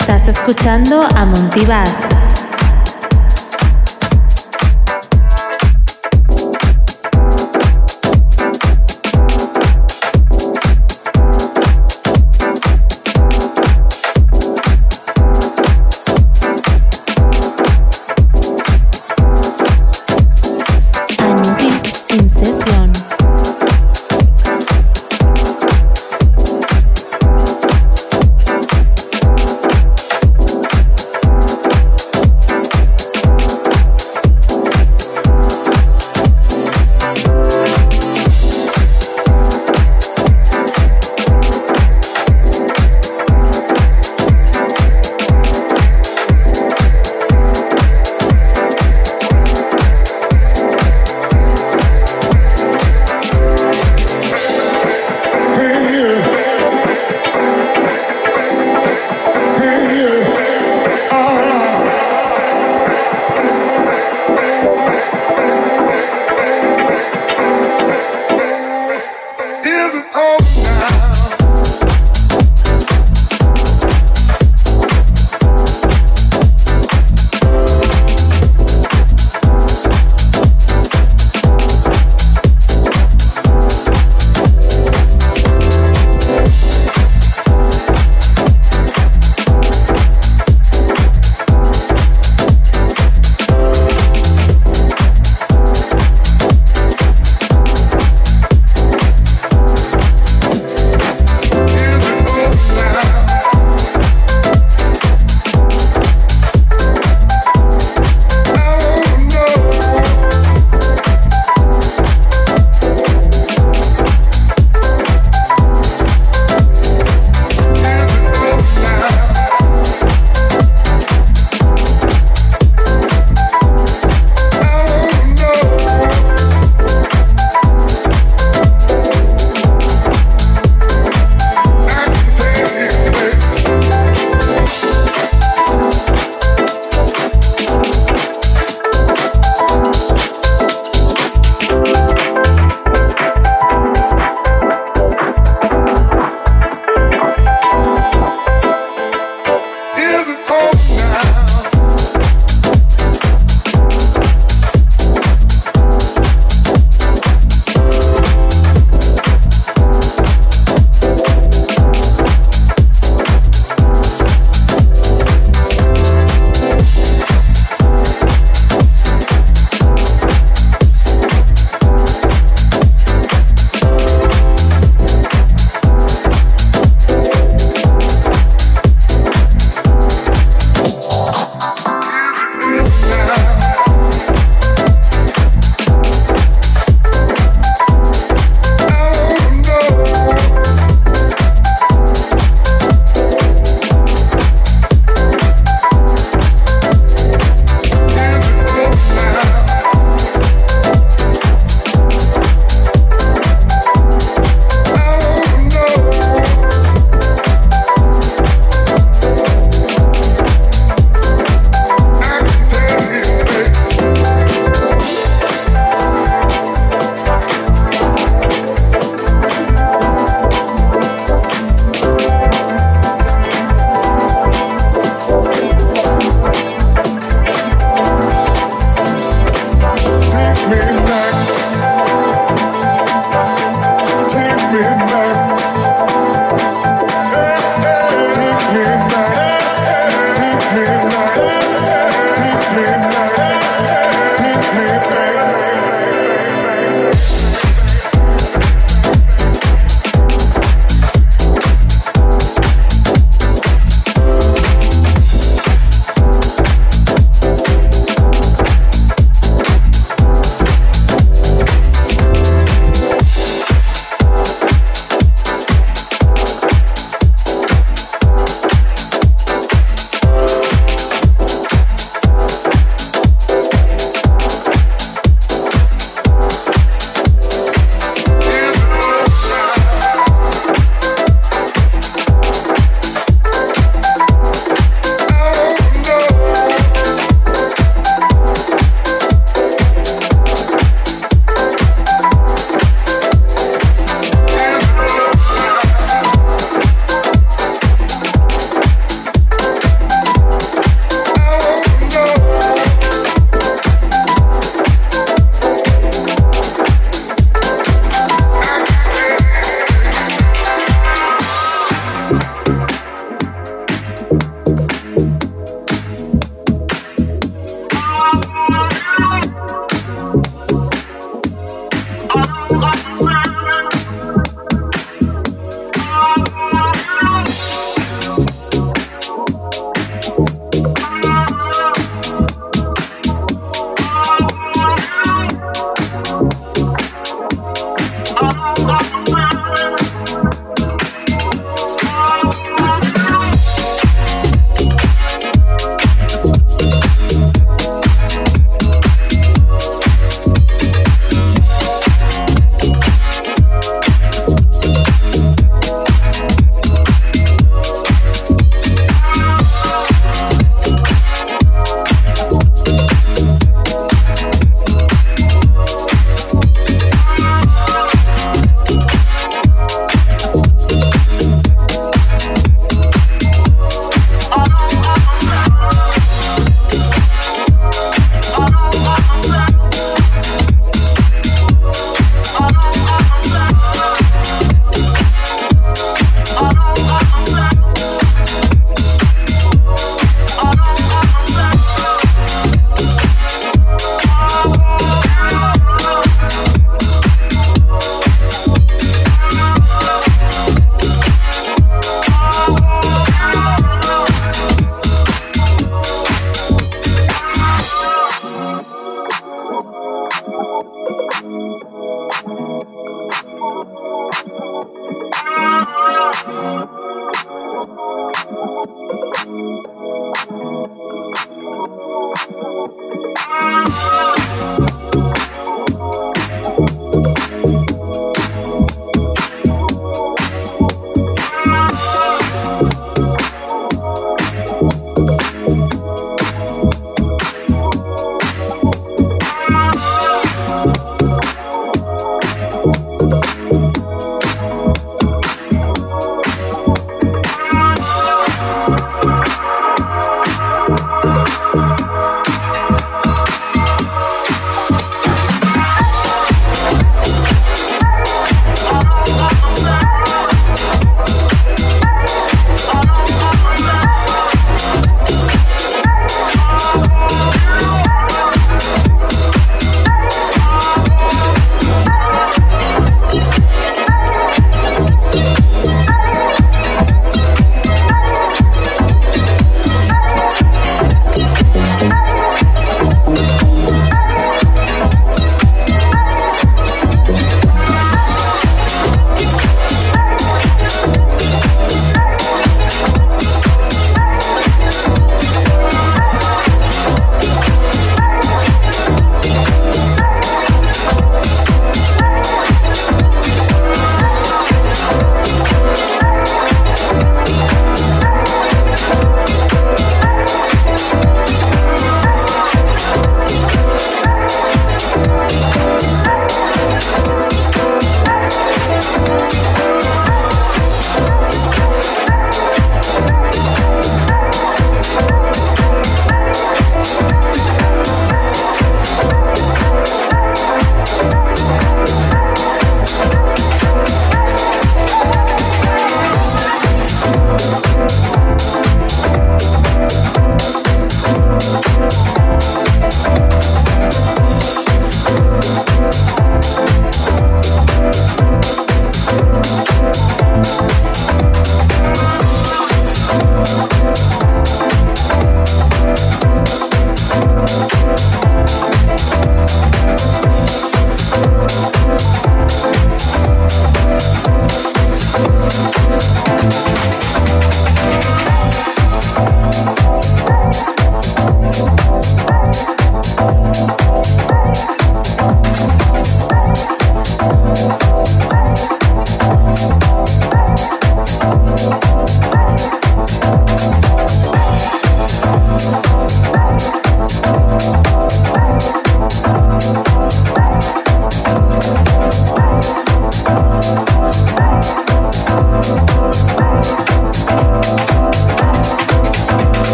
Estás escuchando a Montivas.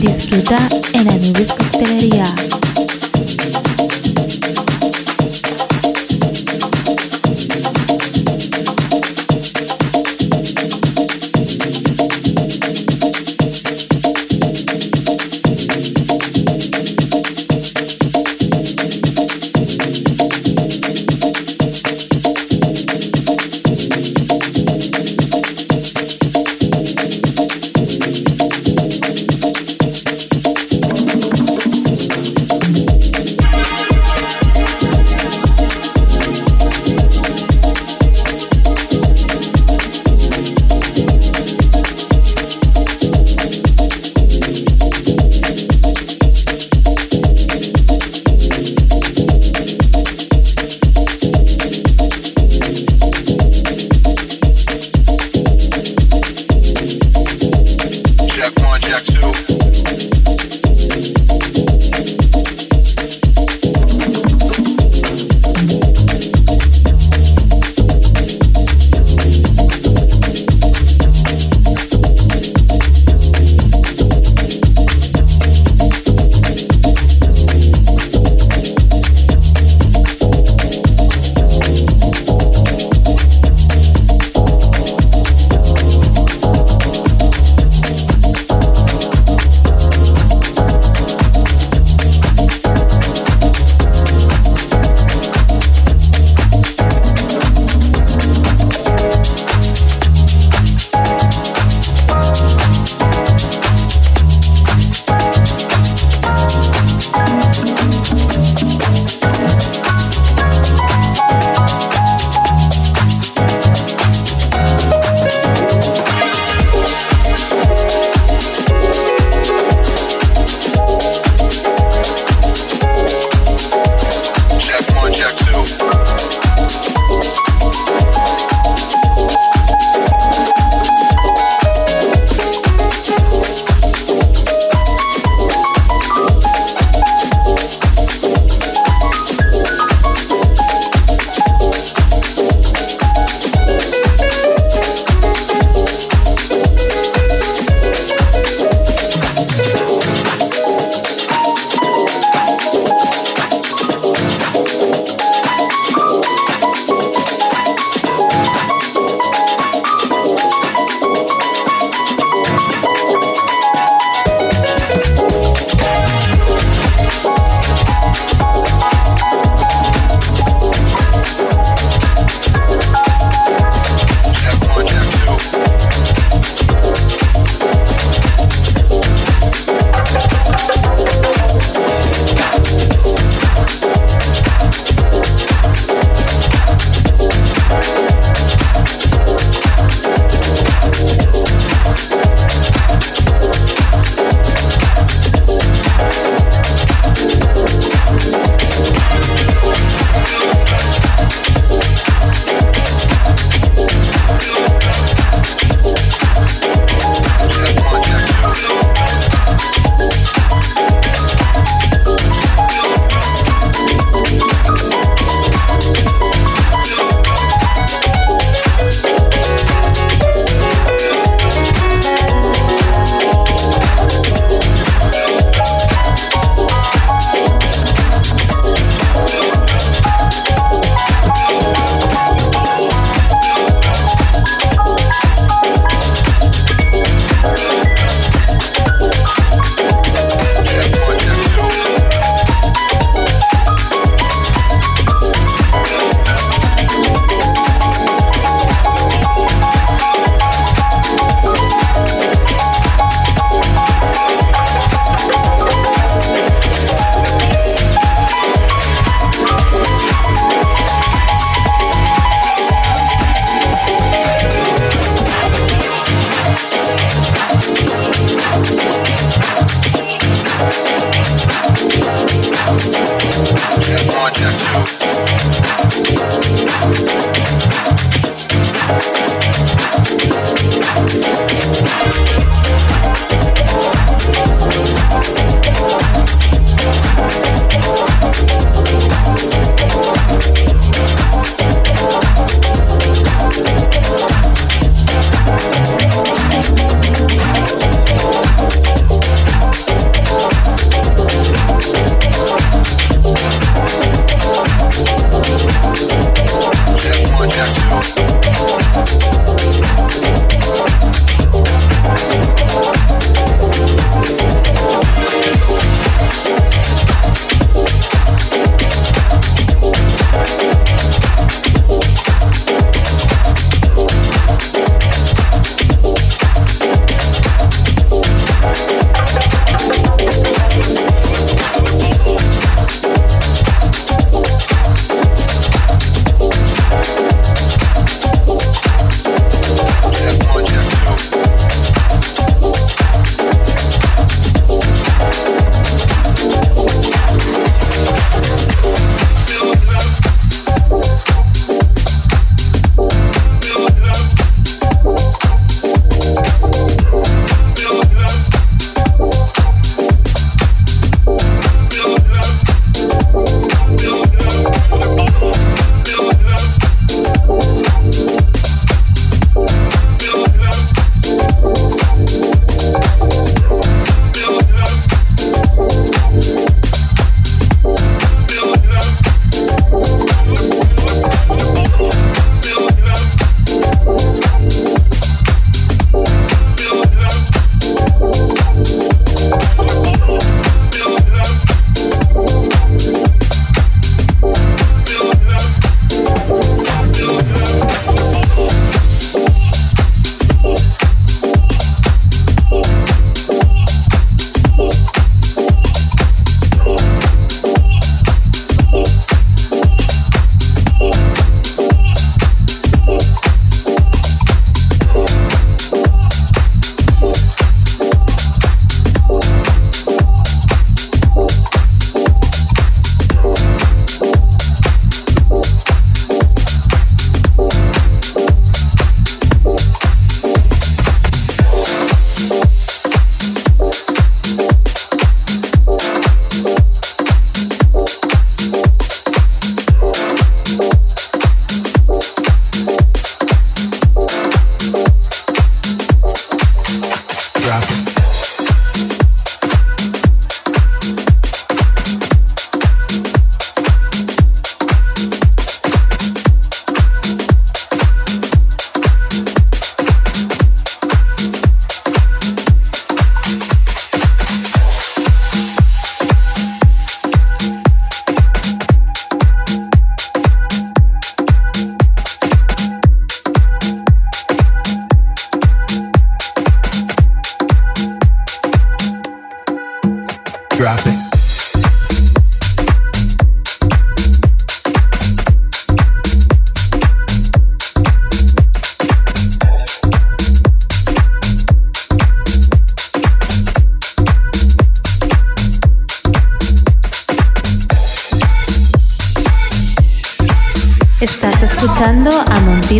Disfruta en Anubis Costelería. Yeah.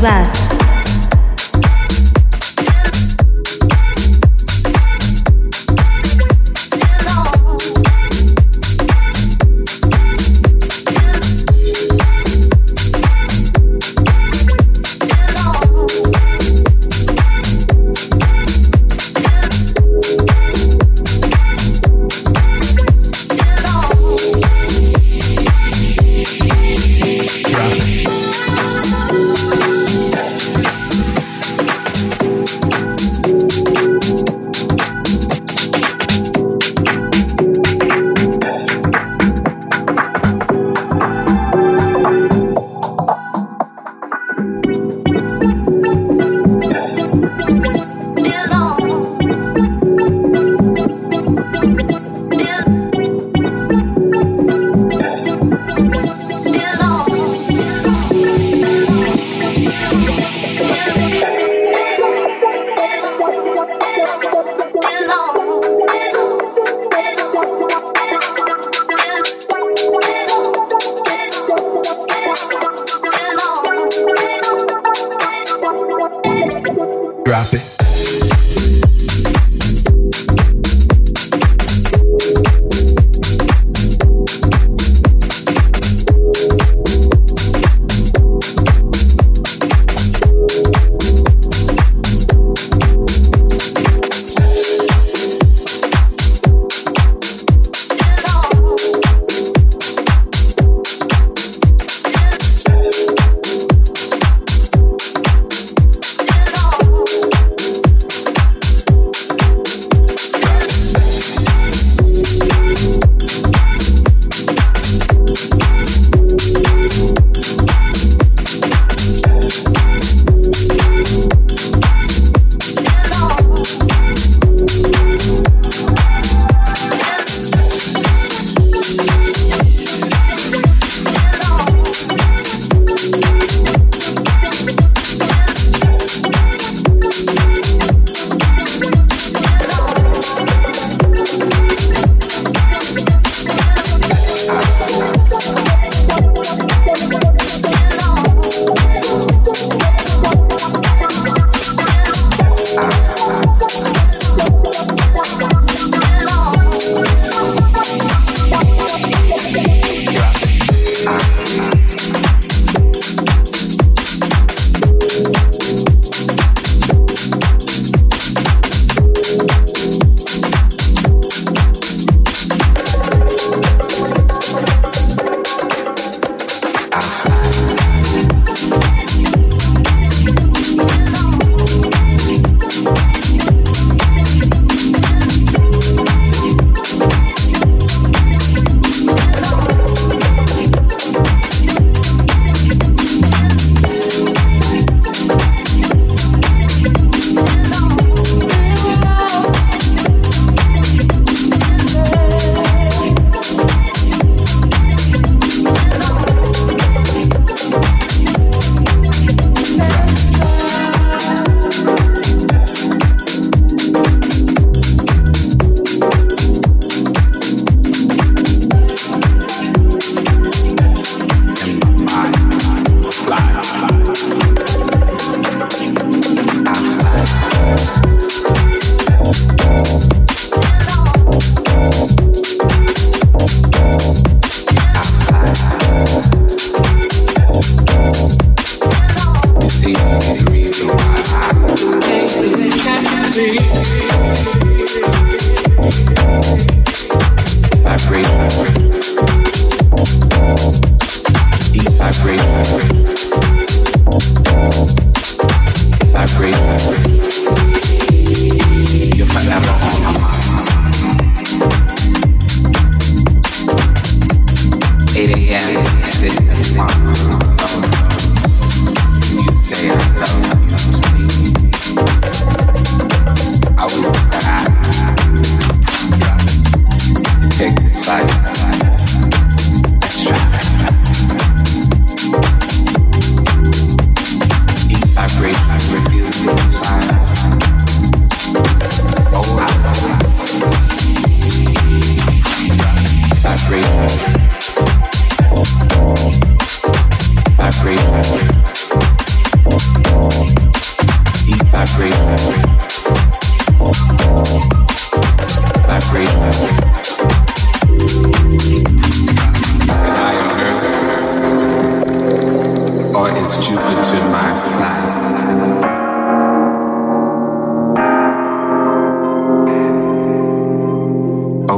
A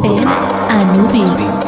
Obama Anubis.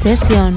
Session.